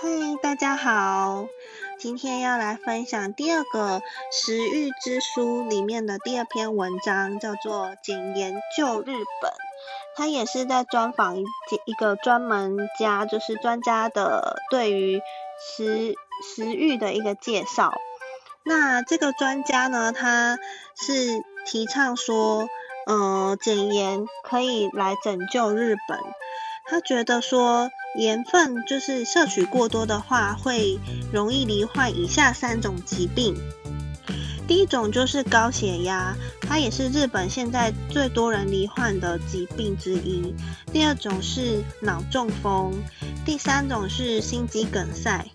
嗨，大家好，今天要来分享第二个食欲之书里面的第二篇文章，叫做《简言救日本》。它也是在专访一一个专门家，就是专家的对于食食欲的一个介绍。那这个专家呢，他是提倡说，呃，简言可以来拯救日本。他觉得说盐分就是摄取过多的话，会容易罹患以下三种疾病。第一种就是高血压，它也是日本现在最多人罹患的疾病之一。第二种是脑中风，第三种是心肌梗塞。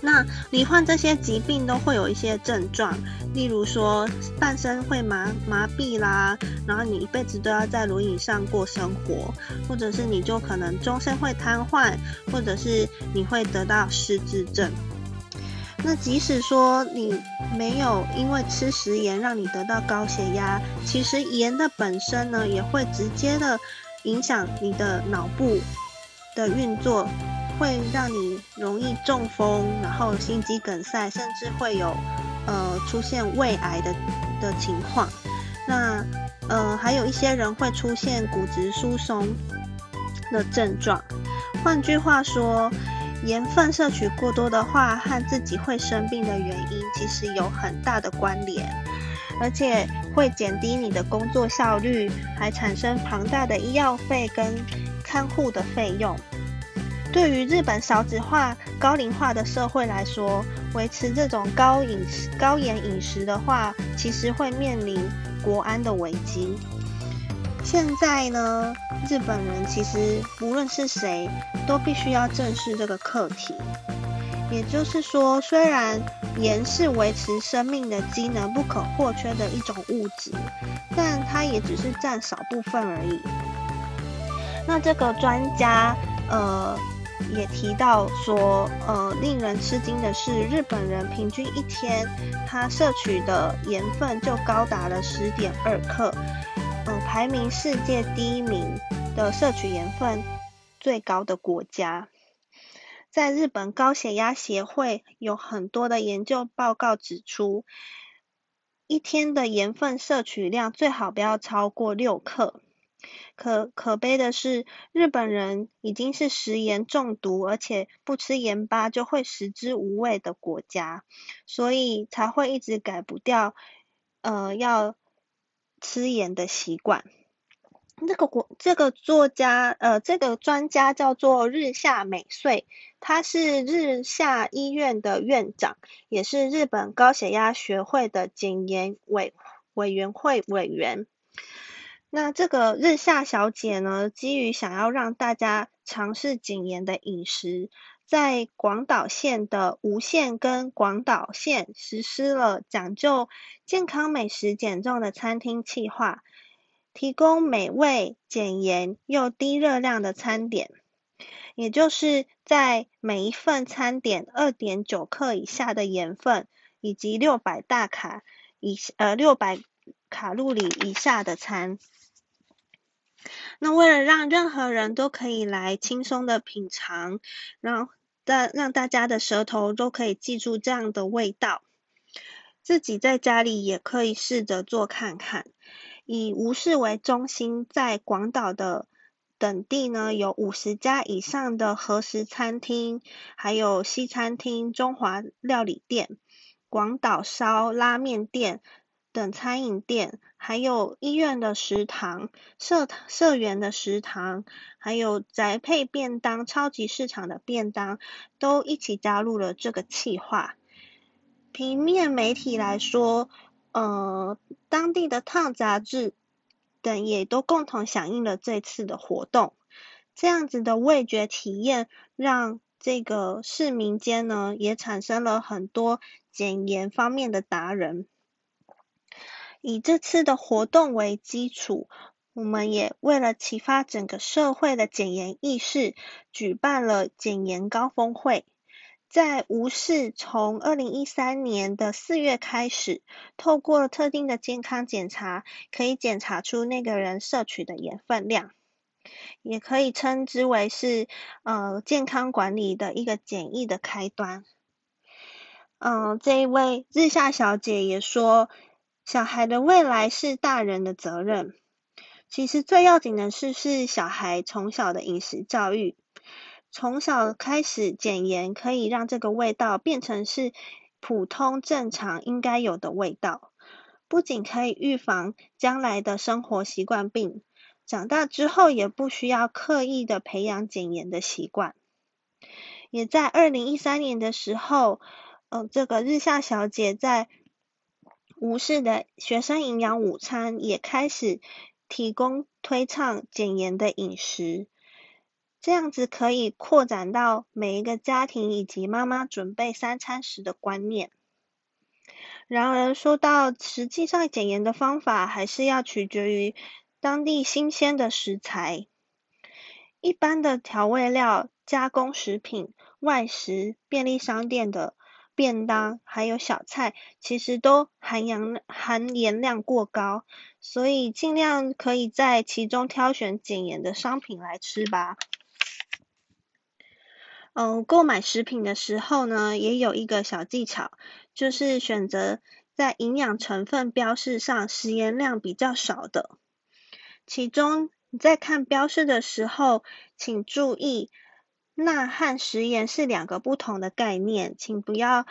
那罹患这些疾病都会有一些症状，例如说半身会麻麻痹啦，然后你一辈子都要在轮椅上过生活，或者是你就可能终身会瘫痪，或者是你会得到失智症。那即使说你没有因为吃食盐让你得到高血压，其实盐的本身呢也会直接的影响你的脑部的运作。会让你容易中风，然后心肌梗塞，甚至会有呃出现胃癌的的情况。那呃还有一些人会出现骨质疏松的症状。换句话说，盐分摄取过多的话，和自己会生病的原因其实有很大的关联，而且会减低你的工作效率，还产生庞大的医药费跟看护的费用。对于日本少子化、高龄化的社会来说，维持这种高饮食、高盐饮食的话，其实会面临国安的危机。现在呢，日本人其实无论是谁，都必须要正视这个课题。也就是说，虽然盐是维持生命的机能不可或缺的一种物质，但它也只是占少部分而已。那这个专家，呃。也提到说，呃，令人吃惊的是，日本人平均一天他摄取的盐分就高达了十点二克，嗯，排名世界第一名的摄取盐分最高的国家。在日本高血压协会有很多的研究报告指出，一天的盐分摄取量最好不要超过六克。可可悲的是，日本人已经是食盐中毒，而且不吃盐巴就会食之无味的国家，所以才会一直改不掉呃要吃盐的习惯。这个国这个作家呃这个专家叫做日下美穗，他是日下医院的院长，也是日本高血压学会的减盐委委员会委员。那这个日下小姐呢，基于想要让大家尝试谨言的饮食，在广岛县的无线跟广岛县实施了讲究健康美食减重的餐厅计划，提供美味、减盐又低热量的餐点，也就是在每一份餐点二点九克以下的盐分，以及六百大卡以呃六百卡路里以下的餐。那为了让任何人都可以来轻松的品尝，让大让大家的舌头都可以记住这样的味道，自己在家里也可以试着做看看。以吴市为中心，在广岛的等地呢，有五十家以上的和食餐厅，还有西餐厅、中华料理店、广岛烧拉面店。等餐饮店，还有医院的食堂、社社员的食堂，还有宅配便当、超级市场的便当，都一起加入了这个计划。平面媒体来说，呃，当地的《烫》杂志等也都共同响应了这次的活动。这样子的味觉体验，让这个市民间呢，也产生了很多减盐方面的达人。以这次的活动为基础，我们也为了启发整个社会的减盐意识，举办了减盐高峰会。在吴市，从二零一三年的四月开始，透过特定的健康检查，可以检查出那个人摄取的盐分量。也可以称之为是呃健康管理的一个简易的开端。嗯，这一位日夏小姐也说，小孩的未来是大人的责任。其实最要紧的事，是小孩从小的饮食教育，从小开始减盐，可以让这个味道变成是普通正常应该有的味道。不仅可以预防将来的生活习惯病，长大之后也不需要刻意的培养减盐的习惯。也在二零一三年的时候，呃，这个日下小姐在无视的学生营养午餐也开始。提供推倡减盐的饮食，这样子可以扩展到每一个家庭以及妈妈准备三餐时的观念。然而，说到实际上减盐的方法，还是要取决于当地新鲜的食材。一般的调味料、加工食品、外食、便利商店的便当，还有小菜，其实都含盐含盐量过高。所以尽量可以在其中挑选减盐的商品来吃吧。嗯，购买食品的时候呢，也有一个小技巧，就是选择在营养成分标示上食盐量比较少的。其中你在看标示的时候，请注意钠和食盐是两个不同的概念，请不要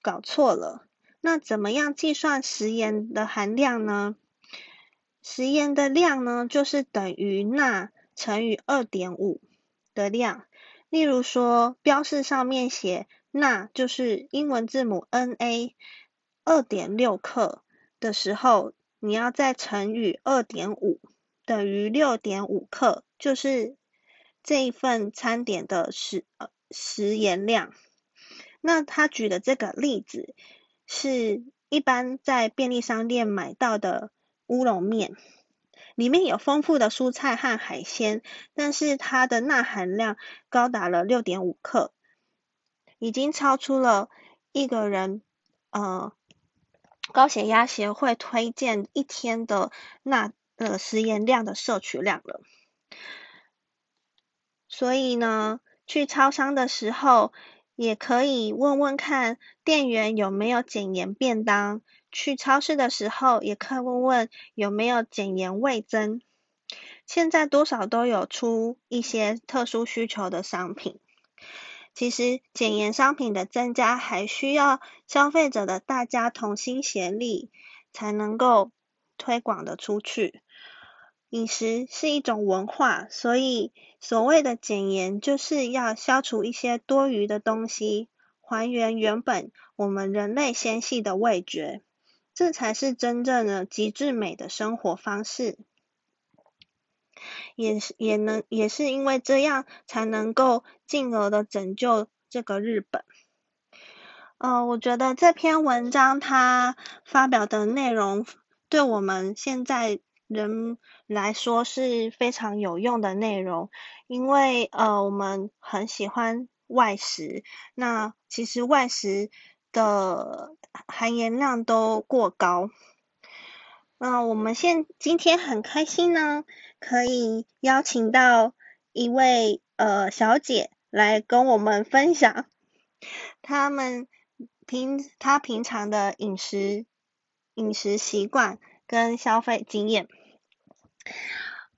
搞错了。那怎么样计算食盐的含量呢？食盐的量呢，就是等于钠乘以二点五的量。例如说，标示上面写钠就是英文字母 Na，二点六克的时候，你要再乘以二点五，等于六点五克，就是这一份餐点的食呃食盐量。那他举的这个例子，是一般在便利商店买到的。乌龙面里面有丰富的蔬菜和海鲜，但是它的钠含量高达了六点五克，已经超出了一个人呃高血压协会推荐一天的钠的食盐量的摄取量了。所以呢，去超商的时候也可以问问看店员有没有减盐便当。去超市的时候，也可以问问有没有减盐味增。现在多少都有出一些特殊需求的商品。其实减盐商品的增加，还需要消费者的大家同心协力，才能够推广的出去。饮食是一种文化，所以所谓的减盐，就是要消除一些多余的东西，还原原本我们人类纤细的味觉。这才是真正的极致美的生活方式，也是也能也是因为这样才能够进而的拯救这个日本。呃，我觉得这篇文章它发表的内容对我们现在人来说是非常有用的内容，因为呃我们很喜欢外食，那其实外食。的含盐量都过高，那我们现今天很开心呢，可以邀请到一位呃小姐来跟我们分享他们平她平常的饮食饮食习惯跟消费经验。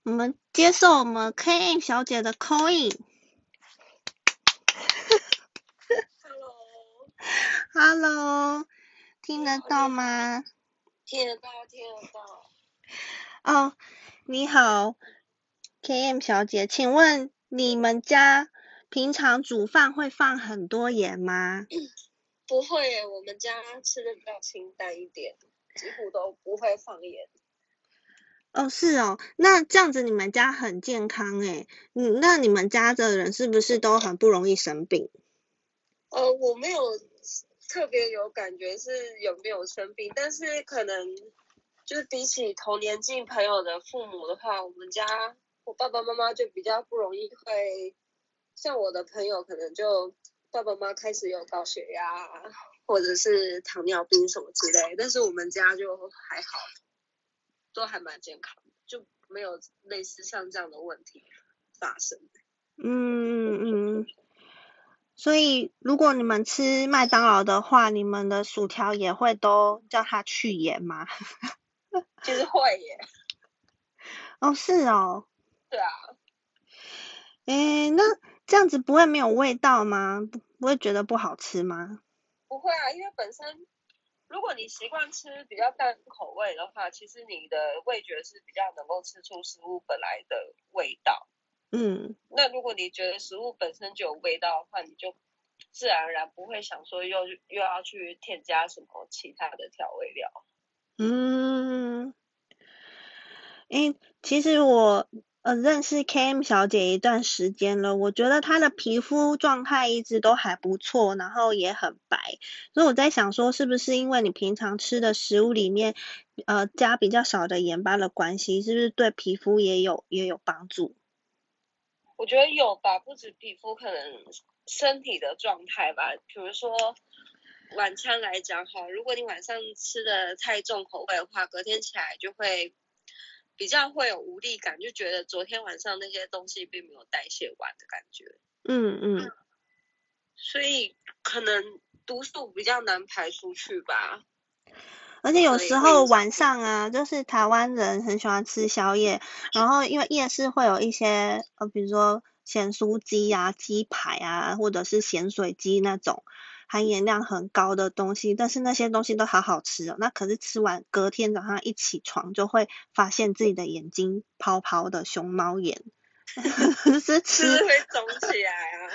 我们接受我们 K M 小姐的 call in。Hello，听得到吗？听得到，听得到。哦，你好，KM 小姐，请问你们家平常煮饭会放很多盐吗？不会，我们家吃的比较清淡一点，几乎都不会放盐。哦，是哦，那这样子你们家很健康诶。嗯，那你们家的人是不是都很不容易生病？呃，我没有。特别有感觉是有没有生病，但是可能就是比起同年纪朋友的父母的话，我们家我爸爸妈妈就比较不容易会，像我的朋友可能就爸爸妈妈开始有高血压或者是糖尿病什么之类，但是我们家就还好，都还蛮健康，就没没有类似像这样的问题发生。嗯嗯嗯。所以如果你们吃麦当劳的话，你们的薯条也会都叫它去盐吗？其实会耶。哦，是哦。对啊。诶，那这样子不会没有味道吗？不不会觉得不好吃吗？不会啊，因为本身如果你习惯吃比较淡口味的话，其实你的味觉是比较能够吃出食物本来的味道。嗯。那如果你觉得食物本身就有味道的话，你就自然而然不会想说又又要去添加什么其他的调味料。嗯。诶，其实我。呃，认识 K.M 小姐一段时间了，我觉得她的皮肤状态一直都还不错，然后也很白，所以我在想说，是不是因为你平常吃的食物里面，呃，加比较少的盐巴的关系，是不是对皮肤也有也有帮助？我觉得有吧，不止皮肤，可能身体的状态吧。比如说晚餐来讲，哈，如果你晚上吃的太重口味的话，隔天起来就会。比较会有无力感，就觉得昨天晚上那些东西并没有代谢完的感觉。嗯嗯。所以可能毒素比较难排出去吧。而且有时候晚上啊，就是台湾人很喜欢吃宵夜，然后因为夜市会有一些呃，比如说咸酥鸡啊、鸡排啊，或者是咸水鸡那种。含盐量很高的东西，但是那些东西都好好吃哦。那可是吃完隔天早上一起床就会发现自己的眼睛泡泡的熊猫眼，是吃会肿起来啊。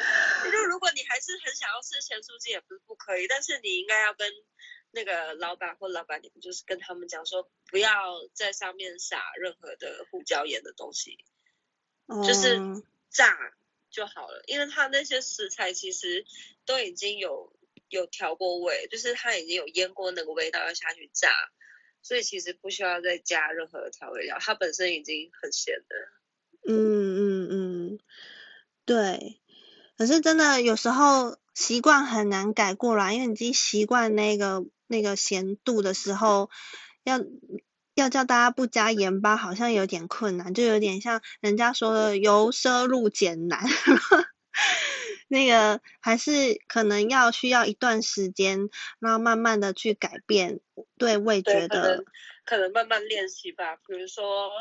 就如果你还是很想要吃咸酥鸡，也不是不可以，但是你应该要跟那个老板或老板娘，就是跟他们讲说，不要在上面撒任何的胡椒盐的东西，就是炸就好了，因为它那些食材其实都已经有。有调过味，就是它已经有腌过那个味道要下去炸，所以其实不需要再加任何的调味料，它本身已经很咸的。嗯嗯嗯，对。可是真的有时候习惯很难改过来，因为已经习惯那个那个咸度的时候，要要叫大家不加盐巴，好像有点困难，就有点像人家说的由奢入俭难。那个还是可能要需要一段时间，然后慢慢的去改变对味觉的，可能慢慢练习吧。比如说，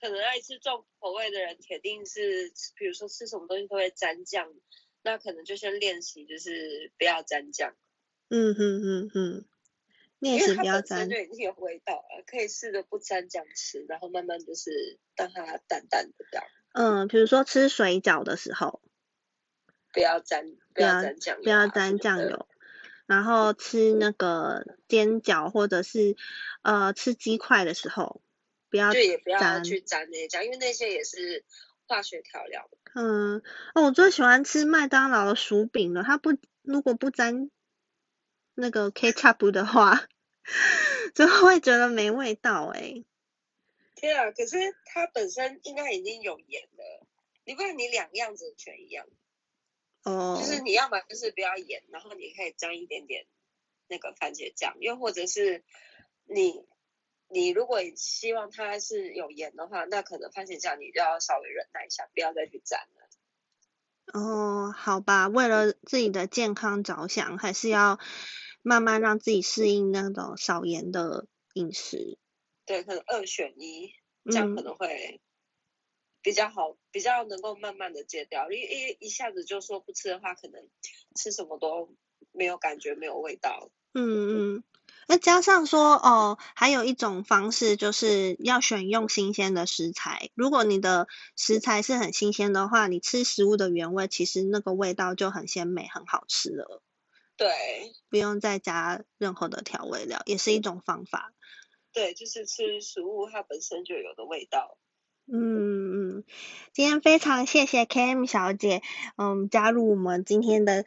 可能爱吃重口味的人，铁定是，比如说吃什么东西都会沾酱，那可能就先练习，就是不要沾酱。嗯哼哼哼，练习不要沾，就已经有味道了，可以试着不沾酱吃，然后慢慢就是让它淡淡的这样。嗯，比如说吃水饺的时候。不要沾，不要沾酱油，不要沾酱油。然后吃那个煎饺或者是呃吃鸡块的时候，不要就也不要去沾那些酱，因为那些也是化学调料。嗯，哦，我最喜欢吃麦当劳的薯饼了。它不如果不沾那个 ketchup 的话，就会觉得没味道哎。天啊！可是它本身应该已经有盐了，你不然你两样子全一样。哦，就是你要么就是不要盐，然后你可以沾一点点那个番茄酱，又或者是你你如果希望它是有盐的话，那可能番茄酱你就要稍微忍耐一下，不要再去沾了。哦，好吧，为了自己的健康着想，还是要慢慢让自己适应那种少盐的饮食。对，可能二选一，这样可能会。比较好，比较能够慢慢的戒掉，因为一一下子就说不吃的话，可能吃什么都没有感觉，没有味道。嗯嗯，那加上说哦，还有一种方式就是要选用新鲜的食材。如果你的食材是很新鲜的话，你吃食物的原味，其实那个味道就很鲜美，很好吃了。对，不用再加任何的调味料，也是一种方法。对，就是吃食物它本身就有的味道。嗯嗯，今天非常谢谢 Kim 小姐，嗯，加入我们今天的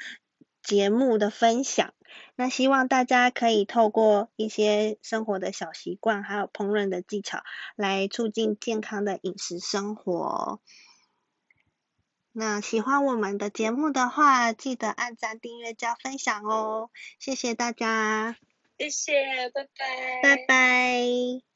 节目的分享。那希望大家可以透过一些生活的小习惯，还有烹饪的技巧，来促进健康的饮食生活。那喜欢我们的节目的话，记得按赞、订阅、加分享哦。谢谢大家，谢谢，拜拜，拜拜。